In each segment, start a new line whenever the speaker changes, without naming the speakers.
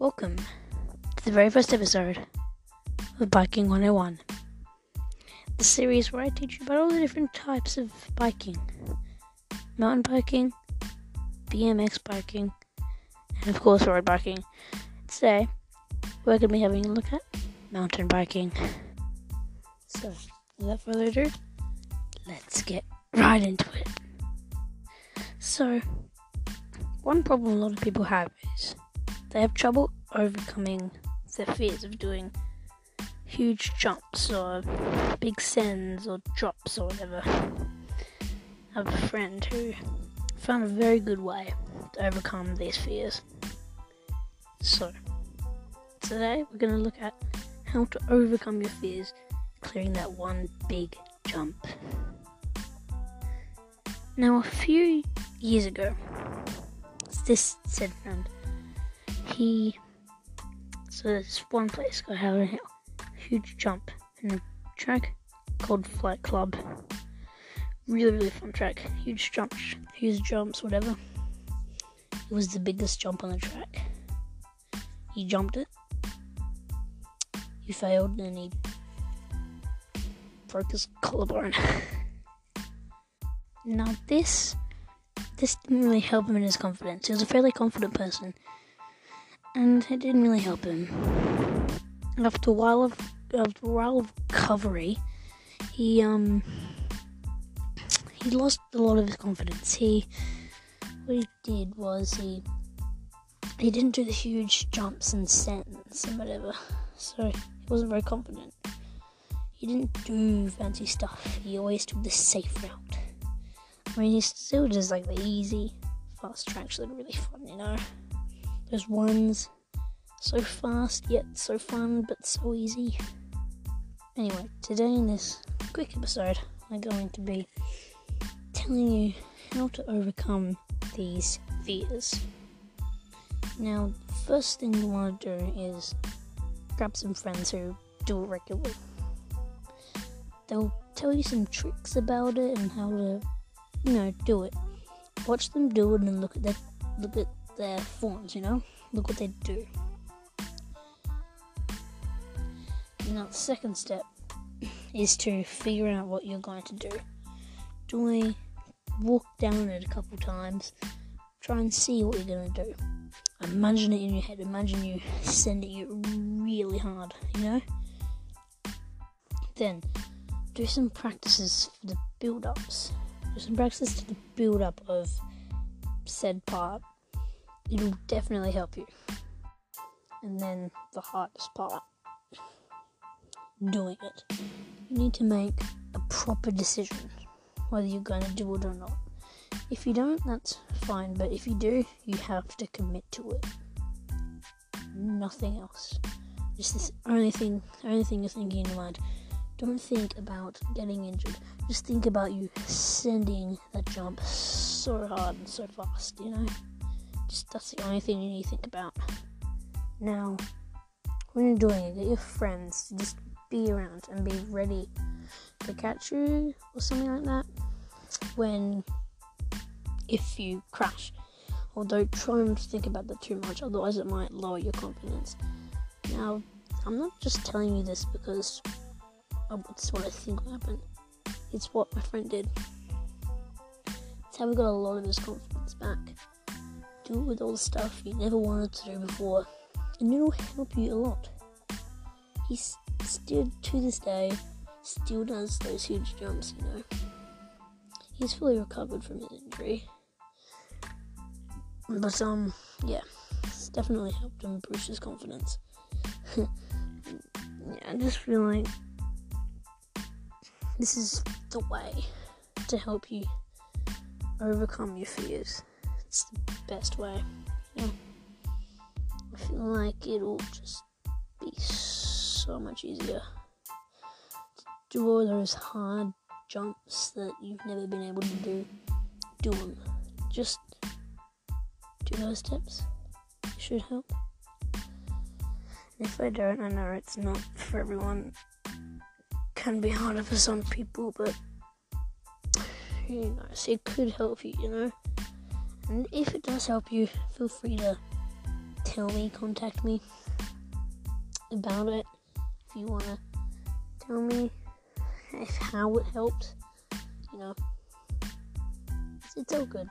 Welcome to the very first episode of Biking 101, the series where I teach you about all the different types of biking mountain biking, BMX biking, and of course road biking. Today, we're going to be having a look at mountain biking. So, without further ado, let's get right into it. So, one problem a lot of people have is they have trouble overcoming their fears of doing huge jumps or big sends or drops or whatever. I have a friend who found a very good way to overcome these fears. So, today we're going to look at how to overcome your fears clearing that one big jump. Now, a few years ago, this said friend, he so there's one place called Howden Hill, huge jump in a track called Flight Club. Really, really fun track. Huge jumps, huge jumps, whatever. It was the biggest jump on the track. He jumped it. He failed and he broke his collarbone. now this this didn't really help him in his confidence. He was a fairly confident person, and it didn't really help him. After a while of after a while of recovery, he um he lost a lot of his confidence. He what he did was he he didn't do the huge jumps and sends and whatever, so he wasn't very confident. He didn't do fancy stuff. He always took the safe route. I mean, he still does like the easy fast tracks are really fun, you know. Those ones so fast yet so fun but so easy. Anyway, today in this quick episode, I'm going to be telling you how to overcome these fears. Now, first thing you want to do is grab some friends who do it regularly. They'll tell you some tricks about it and how to, you know, do it. Watch them do it and look at their look at their forms. You know, look what they do. Now, the second step is to figure out what you're going to do. Do I walk down it a couple times? Try and see what you're going to do. Imagine it in your head. Imagine you sending it really hard, you know? Then do some practices for the build ups. Do some practices to the build up of said part. It'll definitely help you. And then the hardest part doing it. You need to make a proper decision whether you're going to do it or not. If you don't, that's fine, but if you do, you have to commit to it. Nothing else. Just this only thing, only thing you're thinking in your mind. Don't think about getting injured. Just think about you sending that jump so hard and so fast, you know? Just that's the only thing you need to think about. Now, when you're doing it, get your friends to just be around and be ready to catch you or something like that when if you crash. Although try to think about that too much, otherwise it might lower your confidence. Now, I'm not just telling you this because it's what I think will happen. It's what my friend did. It's how we got a lot of his confidence back. Do it with all the stuff you never wanted to do before, and it'll help you a lot. He still to this day still does those huge jumps, you know. He's fully recovered from his injury. But um yeah, it's definitely helped him boost his confidence. yeah, I just feel like this is the way to help you overcome your fears. It's the best way. Yeah. I feel like it'll just be so much easier to do all those hard jumps that you've never been able to do. Do them. Just do those steps. It should help. If I don't, I know it's not for everyone. Can be harder for some people, but who knows? It could help you, you know. And if it does help you, feel free to tell me, contact me about it if you want to tell me if how it helped. You know, it's, it's all good.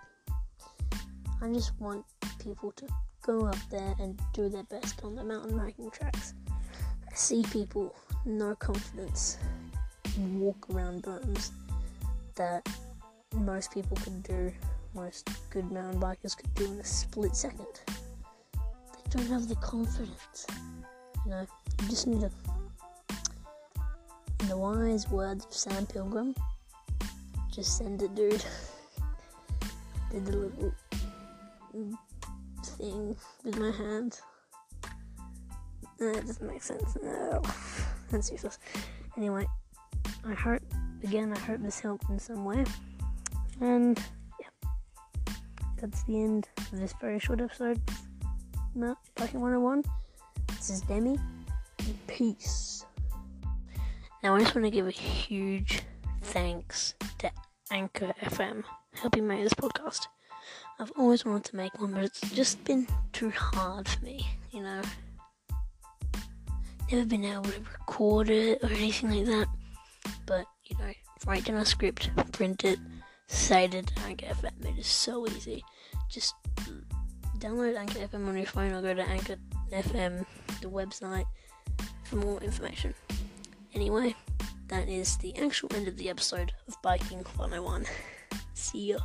I just want people to go up there and do their best on the mountain biking tracks. I see people no confidence walk around berms that most people can do, most good mountain bikers could do in a split second. They don't have the confidence. You know, you just need to. In the wise words of Sam Pilgrim, just send it, dude. Did the little thing with my hand. That doesn't make sense. No, that's useless. Anyway, I hope, again, I hope this helped in some way. And, that's the end of this very short episode No, Biking 101. This is Demi, peace. Now, I just want to give a huge thanks to Anchor FM helping make this podcast. I've always wanted to make one, but it's just been too hard for me, you know. Never been able to record it or anything like that. But, you know, write down a script, print it, to Anchor FM. It is so easy. Just download Anchor FM on your phone or go to Anchor FM, the website, for more information. Anyway, that is the actual end of the episode of Biking 101. See ya.